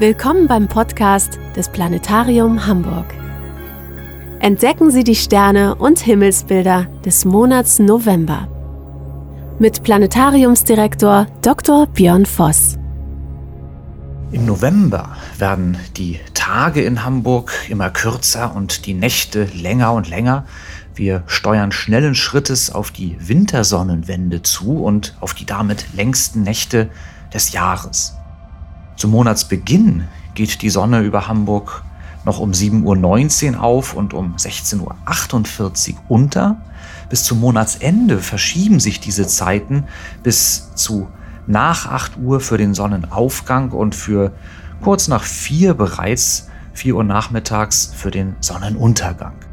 Willkommen beim Podcast des Planetarium Hamburg. Entdecken Sie die Sterne und Himmelsbilder des Monats November. Mit Planetariumsdirektor Dr. Björn Voss. Im November werden die Tage in Hamburg immer kürzer und die Nächte länger und länger. Wir steuern schnellen Schrittes auf die Wintersonnenwende zu und auf die damit längsten Nächte des Jahres. Zum Monatsbeginn geht die Sonne über Hamburg noch um 7.19 Uhr auf und um 16.48 Uhr unter. Bis zum Monatsende verschieben sich diese Zeiten bis zu nach 8 Uhr für den Sonnenaufgang und für kurz nach 4 bereits 4 Uhr nachmittags für den Sonnenuntergang.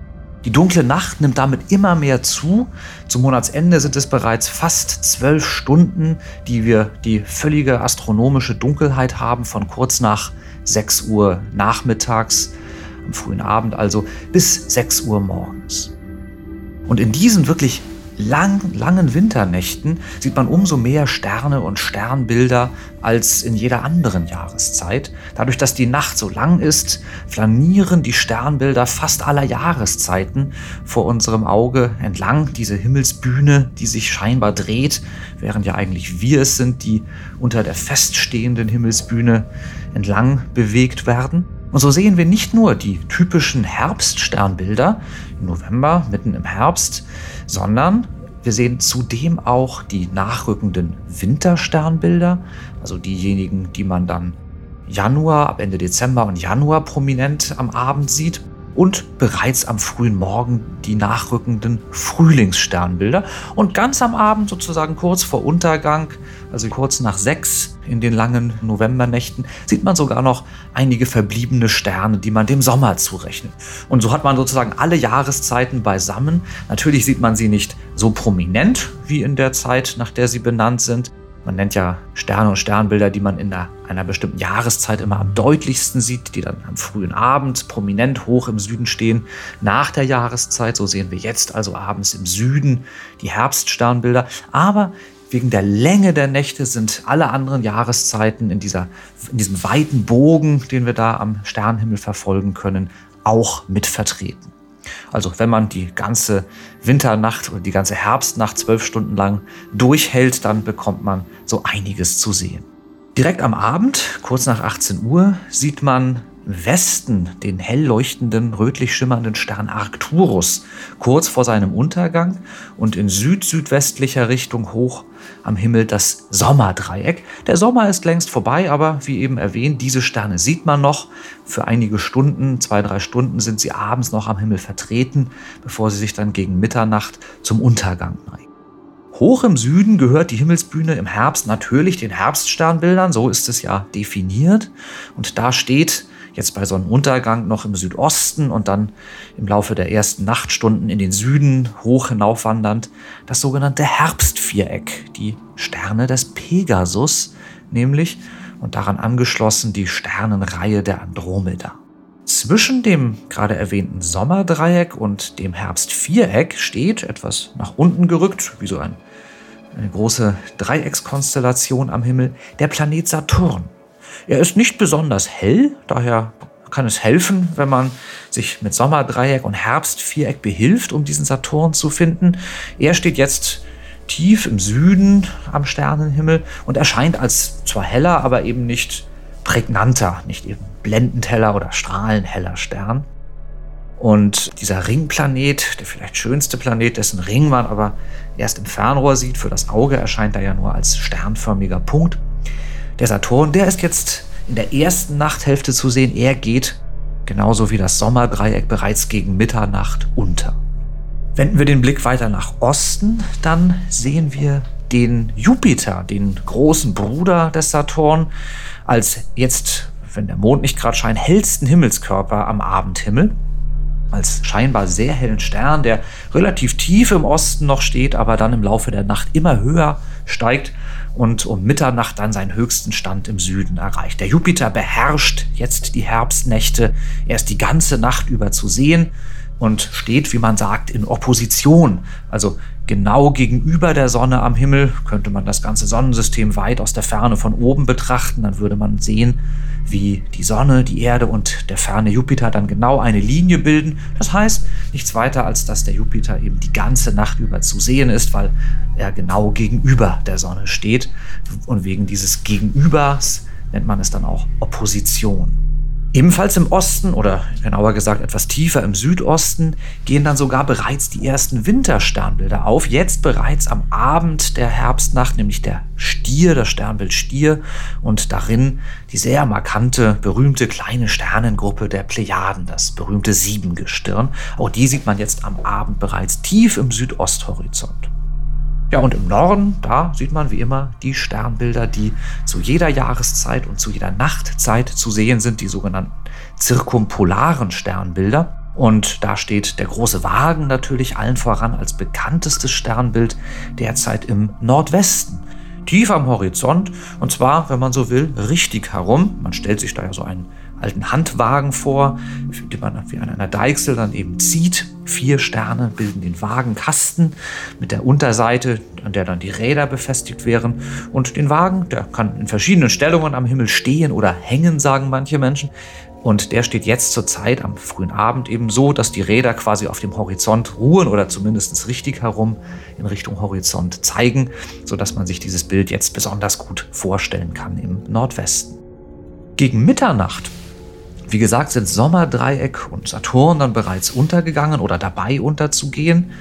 Die dunkle Nacht nimmt damit immer mehr zu. Zum Monatsende sind es bereits fast zwölf Stunden, die wir die völlige astronomische Dunkelheit haben, von kurz nach 6 Uhr nachmittags, am frühen Abend also, bis 6 Uhr morgens. Und in diesen wirklich lang, langen Winternächten sieht man umso mehr Sterne und Sternbilder als in jeder anderen Jahreszeit. Dadurch, dass die Nacht so lang ist, flanieren die Sternbilder fast aller Jahreszeiten vor unserem Auge entlang, diese Himmelsbühne, die sich scheinbar dreht, während ja eigentlich wir es sind, die unter der feststehenden Himmelsbühne entlang bewegt werden. Und so sehen wir nicht nur die typischen Herbststernbilder im November, mitten im Herbst, sondern wir sehen zudem auch die nachrückenden Wintersternbilder, also diejenigen, die man dann Januar, ab Ende Dezember und Januar prominent am Abend sieht und bereits am frühen Morgen die nachrückenden Frühlingssternbilder und ganz am Abend sozusagen kurz vor Untergang, also kurz nach sechs in den langen Novembernächten, sieht man sogar noch einige verbliebene Sterne, die man dem Sommer zurechnet. Und so hat man sozusagen alle Jahreszeiten beisammen. Natürlich sieht man sie nicht so prominent wie in der Zeit, nach der sie benannt sind, man nennt ja Sterne und Sternbilder, die man in einer, einer, bestimmten Jahreszeit immer am deutlichsten sieht, die dann am frühen Abend prominent hoch im Süden stehen. Nach der Jahreszeit, so sehen wir jetzt also abends im Süden die Herbststernbilder. Aber wegen der Länge der Nächte sind alle anderen Jahreszeiten in, dieser, in diesem weiten Bogen, den wir da am Sternenhimmel verfolgen können, auch mit vertreten. Also wenn man die ganze Winternacht oder die ganze Herbstnacht zwölf Stunden lang durchhält, dann bekommt man so einiges zu sehen. Direkt am Abend, kurz nach 18 Uhr, sieht man Westen den hell leuchtenden, rötlich schimmernden Stern Arcturus kurz vor seinem Untergang und in süd-südwestlicher Richtung hoch am Himmel das Sommerdreieck. Der Sommer ist längst vorbei, aber wie eben erwähnt, diese Sterne sieht man noch. Für einige Stunden, zwei, drei Stunden sind sie abends noch am Himmel vertreten, bevor sie sich dann gegen Mitternacht zum Untergang neigen. Hoch im Süden gehört die Himmelsbühne im Herbst natürlich den Herbststernbildern, so ist es ja definiert. Und da steht jetzt bei Sonnenuntergang noch im Südosten und dann im Laufe der ersten Nachtstunden in den Süden hoch hinaufwandernd das sogenannte Herbstviereck, die Sterne des Pegasus, nämlich und daran angeschlossen die Sternenreihe der Andromeda. Zwischen dem gerade erwähnten Sommerdreieck und dem Herbstviereck steht, etwas nach unten gerückt, wie so ein, eine große Dreieckskonstellation am Himmel, der Planet Saturn. Er ist nicht besonders hell, daher kann es helfen, wenn man sich mit Sommerdreieck und Herbstviereck behilft, um diesen Saturn zu finden. Er steht jetzt tief im Süden am Sternenhimmel und erscheint als zwar heller, aber eben nicht prägnanter, nicht eben blendend heller oder strahlend heller Stern. Und dieser Ringplanet, der vielleicht schönste Planet, dessen Ring man aber erst im Fernrohr sieht, für das Auge erscheint er ja nur als sternförmiger Punkt. Der Saturn, der ist jetzt in der ersten Nachthälfte zu sehen. Er geht, genauso wie das Sommerdreieck, bereits gegen Mitternacht unter. Wenden wir den Blick weiter nach Osten, dann sehen wir den Jupiter, den großen Bruder des Saturn, als jetzt, wenn der Mond nicht gerade scheint, hellsten Himmelskörper am Abendhimmel. Als scheinbar sehr hellen Stern, der relativ tief im Osten noch steht, aber dann im Laufe der Nacht immer höher steigt und um Mitternacht dann seinen höchsten Stand im Süden erreicht. Der Jupiter beherrscht jetzt die Herbstnächte. Er ist die ganze Nacht über zu sehen. Und steht, wie man sagt, in Opposition. Also genau gegenüber der Sonne am Himmel könnte man das ganze Sonnensystem weit aus der Ferne von oben betrachten. Dann würde man sehen, wie die Sonne, die Erde und der ferne Jupiter dann genau eine Linie bilden. Das heißt nichts weiter, als dass der Jupiter eben die ganze Nacht über zu sehen ist, weil er genau gegenüber der Sonne steht. Und wegen dieses Gegenübers nennt man es dann auch Opposition. Ebenfalls im Osten oder genauer gesagt etwas tiefer im Südosten gehen dann sogar bereits die ersten Wintersternbilder auf. Jetzt bereits am Abend der Herbstnacht, nämlich der Stier, das Sternbild Stier und darin die sehr markante, berühmte kleine Sternengruppe der Plejaden, das berühmte Siebengestirn. Auch die sieht man jetzt am Abend bereits tief im Südosthorizont. Ja, und im Norden, da sieht man wie immer die Sternbilder, die zu jeder Jahreszeit und zu jeder Nachtzeit zu sehen sind, die sogenannten zirkumpolaren Sternbilder. Und da steht der große Wagen natürlich allen voran als bekanntestes Sternbild derzeit im Nordwesten. Tief am Horizont und zwar, wenn man so will, richtig herum. Man stellt sich da ja so einen alten Handwagen vor, die man wie an einer Deichsel dann eben zieht. Vier Sterne bilden den Wagenkasten mit der Unterseite, an der dann die Räder befestigt wären. Und den Wagen, der kann in verschiedenen Stellungen am Himmel stehen oder hängen, sagen manche Menschen. Und der steht jetzt zur Zeit am frühen Abend eben so, dass die Räder quasi auf dem Horizont ruhen oder zumindest richtig herum in Richtung Horizont zeigen, sodass man sich dieses Bild jetzt besonders gut vorstellen kann im Nordwesten. Gegen Mitternacht wie gesagt, sind Sommerdreieck und Saturn dann bereits untergegangen oder dabei unterzugehen.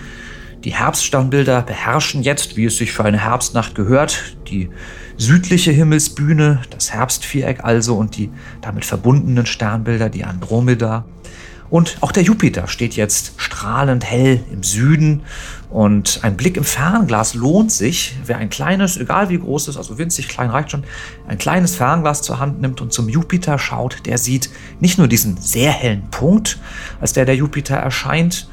Die Herbststernbilder beherrschen jetzt, wie es sich für eine Herbstnacht gehört, die südliche Himmelsbühne, das Herbstviereck also und die damit verbundenen Sternbilder, die Andromeda. Und auch der Jupiter steht jetzt strahlend hell im Süden. Und ein Blick im Fernglas lohnt sich. Wer ein kleines, egal wie groß es ist, also winzig klein reicht schon, ein kleines Fernglas zur Hand nimmt und zum Jupiter schaut, der sieht nicht nur diesen sehr hellen Punkt, als der der Jupiter erscheint,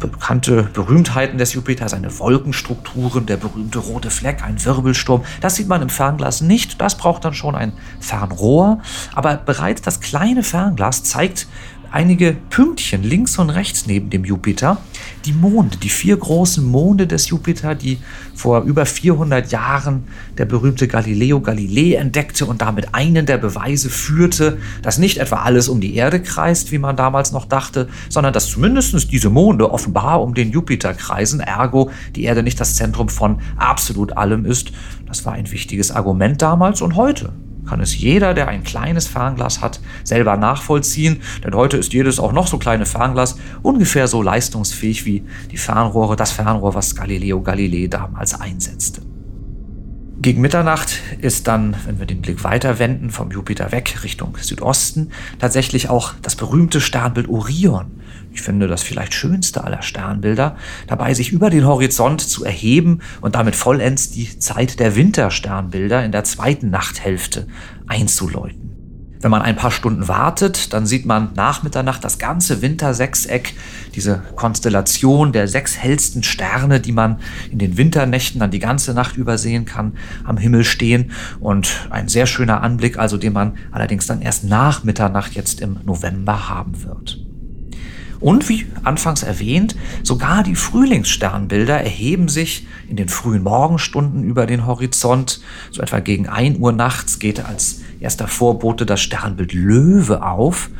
bekannte Berühmtheiten des Jupiter, seine Wolkenstrukturen, der berühmte rote Fleck, ein Wirbelsturm. Das sieht man im Fernglas nicht. Das braucht dann schon ein Fernrohr. Aber bereits das kleine Fernglas zeigt einige Pünktchen links und rechts neben dem Jupiter. Die Monde, die vier großen Monde des Jupiter, die vor über 400 Jahren der berühmte Galileo Galilei entdeckte und damit einen der Beweise führte, dass nicht etwa alles um die Erde kreist, wie man damals noch dachte, sondern dass zumindest diese Monde offenbar um den Jupiter kreisen, ergo die Erde nicht das Zentrum von absolut allem ist. Das war ein wichtiges Argument damals und heute kann es jeder, der ein kleines Fernglas hat, selber nachvollziehen. Denn heute ist jedes auch noch so kleine Fernglas ungefähr so leistungsfähig wie die Fernrohre, das Fernrohr, was Galileo Galilei damals einsetzte. Gegen Mitternacht ist dann, wenn wir den Blick weiter wenden, vom Jupiter weg Richtung Südosten, tatsächlich auch das berühmte Sternbild Orion ich finde das vielleicht schönste aller Sternbilder, dabei sich über den Horizont zu erheben und damit vollends die Zeit der Wintersternbilder in der zweiten Nachthälfte einzuläuten. Wenn man ein paar Stunden wartet, dann sieht man nach Mitternacht das ganze Wintersechseck, diese Konstellation der sechs hellsten Sterne, die man in den Winternächten dann die ganze Nacht übersehen kann, am Himmel stehen. Und ein sehr schöner Anblick, also den man allerdings dann erst nach Mitternacht jetzt im November haben wird. Und wie anfangs erwähnt, sogar die Frühlingssternbilder erheben sich in den frühen Morgenstunden über den Horizont. So etwa gegen 1 Uhr nachts geht als erster Vorbote das Sternbild Löwe auf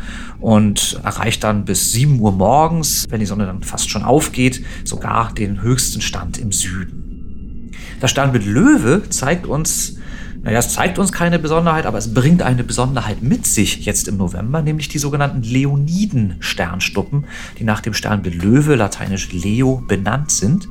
und erreicht dann bis 7 Uhr morgens, wenn die Sonne dann fast schon aufgeht, sogar den höchsten Stand im Süden. Das Sternbild Löwe zeigt uns naja, es zeigt uns keine Besonderheit, aber es bringt eine Besonderheit mit sich jetzt im November, nämlich die sogenannten Leoniden-Sternstuppen, die nach dem Sternbild Löwe, lateinisch Leo, benannt sind.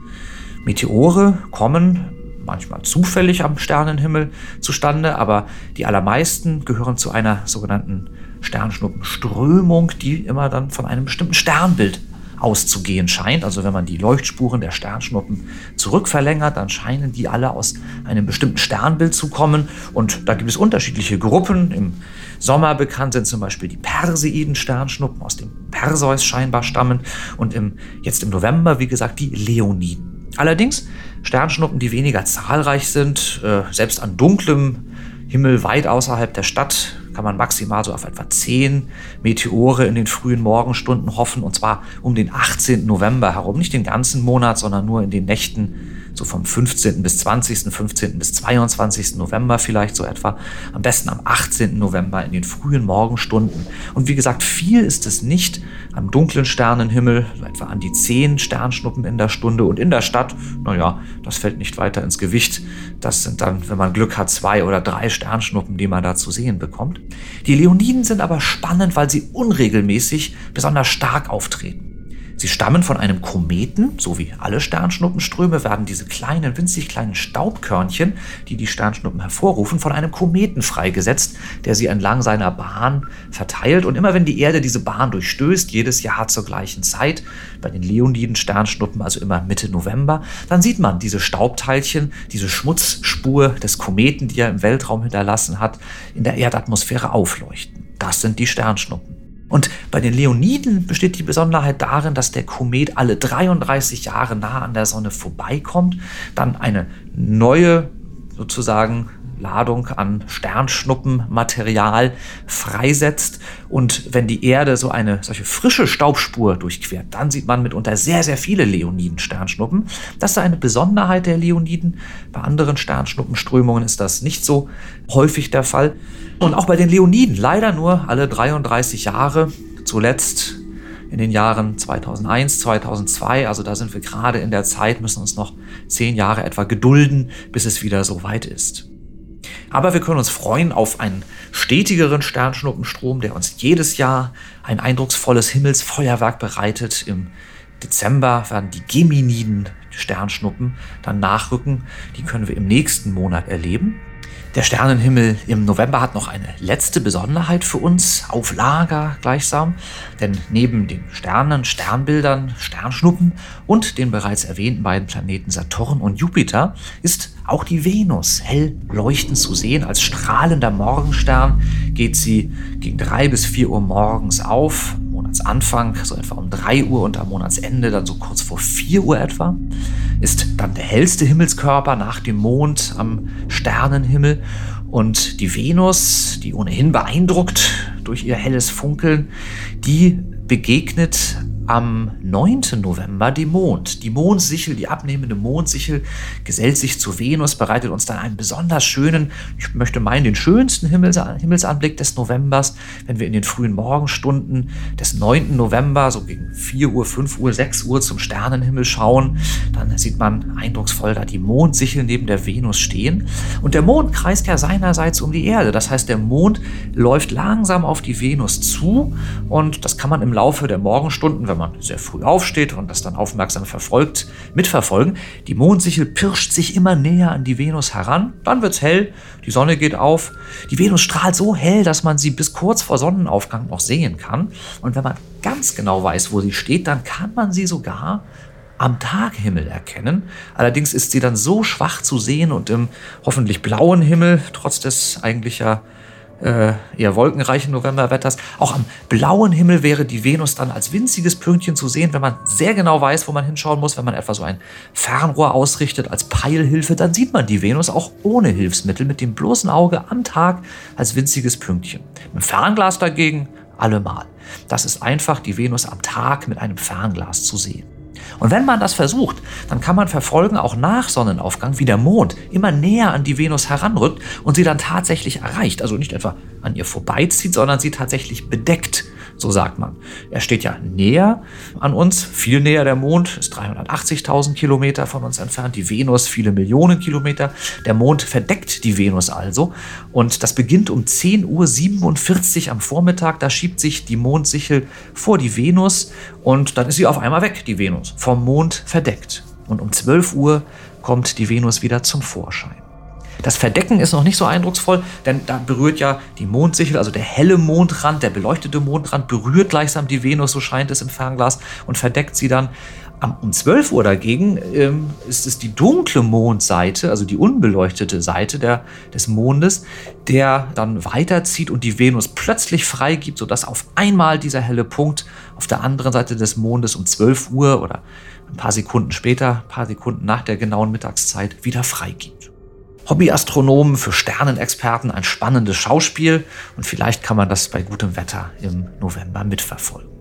Meteore kommen manchmal zufällig am Sternenhimmel zustande, aber die allermeisten gehören zu einer sogenannten Sternschnuppenströmung, die immer dann von einem bestimmten Sternbild auszugehen scheint. Also wenn man die Leuchtspuren der Sternschnuppen zurückverlängert, dann scheinen die alle aus einem bestimmten Sternbild zu kommen. Und da gibt es unterschiedliche Gruppen. Im Sommer bekannt sind zum Beispiel die Perseiden-Sternschnuppen aus dem Perseus scheinbar stammen. Und im, jetzt im November, wie gesagt, die Leoniden. Allerdings Sternschnuppen, die weniger zahlreich sind, äh, selbst an dunklem Himmel weit außerhalb der Stadt kann man maximal so auf etwa 10 Meteore in den frühen Morgenstunden hoffen, und zwar um den 18. November herum. Nicht den ganzen Monat, sondern nur in den Nächten so vom 15. bis 20., 15. bis 22. November vielleicht so etwa. Am besten am 18. November in den frühen Morgenstunden. Und wie gesagt, viel ist es nicht am dunklen Sternenhimmel, so etwa an die 10 Sternschnuppen in der Stunde. Und in der Stadt, naja, das fällt nicht weiter ins Gewicht. Das sind dann, wenn man Glück hat, zwei oder drei Sternschnuppen, die man da zu sehen bekommt. Die Leoniden sind aber spannend, weil sie unregelmäßig besonders stark auftreten. Sie stammen von einem Kometen, so wie alle Sternschnuppenströme werden diese kleinen, winzig kleinen Staubkörnchen, die die Sternschnuppen hervorrufen, von einem Kometen freigesetzt, der sie entlang seiner Bahn verteilt. Und immer wenn die Erde diese Bahn durchstößt, jedes Jahr zur gleichen Zeit, bei den Leoniden Sternschnuppen, also immer Mitte November, dann sieht man diese Staubteilchen, diese Schmutzspur des Kometen, die er im Weltraum hinterlassen hat, in der Erdatmosphäre aufleuchten. Das sind die Sternschnuppen. Und bei den Leoniden besteht die Besonderheit darin, dass der Komet alle 33 Jahre nah an der Sonne vorbeikommt, dann eine neue sozusagen Ladung an Sternschnuppenmaterial freisetzt. Und wenn die Erde so eine solche frische Staubspur durchquert, dann sieht man mitunter sehr, sehr viele Leoniden-Sternschnuppen. Das ist eine Besonderheit der Leoniden. Bei anderen Sternschnuppenströmungen ist das nicht so häufig der Fall. Und auch bei den Leoniden leider nur alle 33 Jahre. Zuletzt in den Jahren 2001, 2002. Also da sind wir gerade in der Zeit, müssen uns noch zehn Jahre etwa gedulden, bis es wieder so weit ist. Aber wir können uns freuen auf einen stetigeren Sternschnuppenstrom, der uns jedes Jahr ein eindrucksvolles Himmelsfeuerwerk bereitet. Im Dezember werden die Geminiden Sternschnuppen dann nachrücken. Die können wir im nächsten Monat erleben. Der Sternenhimmel im November hat noch eine letzte Besonderheit für uns auf Lager gleichsam, denn neben den Sternen, Sternbildern, Sternschnuppen und den bereits erwähnten beiden Planeten Saturn und Jupiter ist auch die Venus hell leuchtend zu sehen. Als strahlender Morgenstern geht sie gegen drei bis vier Uhr morgens auf, Monatsanfang so etwa um drei Uhr und am Monatsende dann so kurz vor vier Uhr etwa ist dann der hellste Himmelskörper nach dem Mond am Sternenhimmel. Und die Venus, die ohnehin beeindruckt durch ihr helles Funkeln, die begegnet am 9. November die Mond. Die Mondsichel, die abnehmende Mondsichel, gesellt sich zu Venus, bereitet uns dann einen besonders schönen, ich möchte meinen, den schönsten Himmels Himmelsanblick des Novembers, wenn wir in den frühen Morgenstunden des 9. November, so gegen 4 Uhr, 5 Uhr, 6 Uhr zum Sternenhimmel schauen. Dann sieht man eindrucksvoll da die Mondsichel neben der Venus stehen. Und der Mond kreist ja seinerseits um die Erde. Das heißt, der Mond läuft langsam auf die Venus zu und das kann man im Laufe der Morgenstunden, wenn wenn man sehr früh aufsteht und das dann aufmerksam verfolgt, mitverfolgen. Die Mondsichel pirscht sich immer näher an die Venus heran. Dann wird es hell, die Sonne geht auf. Die Venus strahlt so hell, dass man sie bis kurz vor Sonnenaufgang noch sehen kann. Und wenn man ganz genau weiß, wo sie steht, dann kann man sie sogar am Taghimmel erkennen. Allerdings ist sie dann so schwach zu sehen und im hoffentlich blauen Himmel, trotz des eigentlich ja äh, eher wolkenreichen Novemberwetters. Auch am blauen Himmel wäre die Venus dann als winziges Pünktchen zu sehen, wenn man sehr genau weiß, wo man hinschauen muss. Wenn man etwa so ein Fernrohr ausrichtet als Peilhilfe, dann sieht man die Venus auch ohne Hilfsmittel mit dem bloßen Auge am Tag als winziges Pünktchen. Mit dem Fernglas dagegen allemal. Das ist einfach die Venus am Tag mit einem Fernglas zu sehen. Und wenn man das versucht, dann kann man verfolgen, auch nach Sonnenaufgang, wie der Mond immer näher an die Venus heranrückt und sie dann tatsächlich erreicht. Also nicht etwa an ihr vorbeizieht, sondern sie tatsächlich bedeckt, so sagt man. Er steht ja näher an uns, viel näher der Mond, ist 380.000 Kilometer von uns entfernt, die Venus viele Millionen Kilometer. Der Mond verdeckt die Venus also und das beginnt um 10.47 Uhr am Vormittag, da schiebt sich die Mondsichel vor die Venus und dann ist sie auf einmal weg, die Venus, vom Mond verdeckt. Und um 12 Uhr kommt die Venus wieder zum Vorschein. Das Verdecken ist noch nicht so eindrucksvoll, denn da berührt ja die Mondsichel, also der helle Mondrand, der beleuchtete Mondrand, berührt gleichsam die Venus, so scheint es im Fernglas, und verdeckt sie dann. Um 12 Uhr dagegen ähm, ist es die dunkle Mondseite, also die unbeleuchtete Seite der, des Mondes, der dann weiterzieht und die Venus plötzlich freigibt, sodass auf einmal dieser helle Punkt auf der anderen Seite des Mondes um 12 Uhr oder ein paar Sekunden später, ein paar Sekunden nach der genauen Mittagszeit wieder freigibt. Hobbyastronomen, für Sternenexperten ein spannendes Schauspiel und vielleicht kann man das bei gutem Wetter im November mitverfolgen.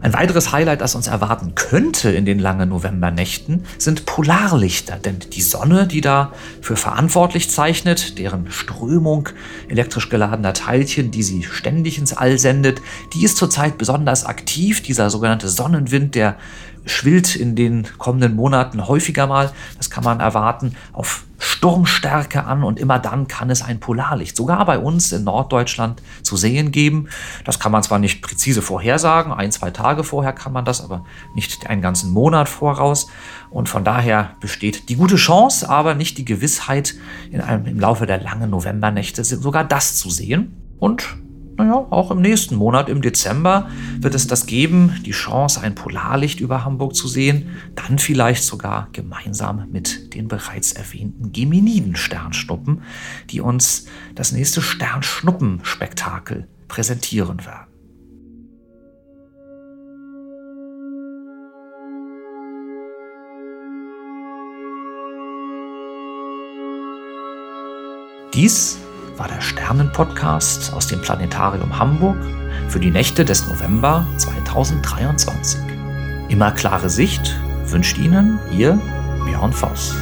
Ein weiteres Highlight, das uns erwarten könnte in den langen Novembernächten, sind Polarlichter. Denn die Sonne, die da für verantwortlich zeichnet, deren Strömung elektrisch geladener Teilchen, die sie ständig ins All sendet, die ist zurzeit besonders aktiv. Dieser sogenannte Sonnenwind, der schwillt in den kommenden Monaten häufiger mal, das kann man erwarten, auf Sturmstärke an und immer dann kann es ein Polarlicht sogar bei uns in Norddeutschland zu sehen geben. Das kann man zwar nicht präzise vorhersagen, ein, zwei Tage vorher kann man das, aber nicht einen ganzen Monat voraus. Und von daher besteht die gute Chance, aber nicht die Gewissheit, in einem, im Laufe der langen Novembernächte sogar das zu sehen. Und naja, auch im nächsten Monat, im Dezember, wird es das geben, die Chance, ein Polarlicht über Hamburg zu sehen, dann vielleicht sogar gemeinsam mit den bereits erwähnten Geminiden-Sternschnuppen, die uns das nächste Sternschnuppenspektakel präsentieren werden. Dies war der Sternenpodcast aus dem Planetarium Hamburg für die Nächte des November 2023. Immer klare Sicht wünscht Ihnen Ihr Björn Voss.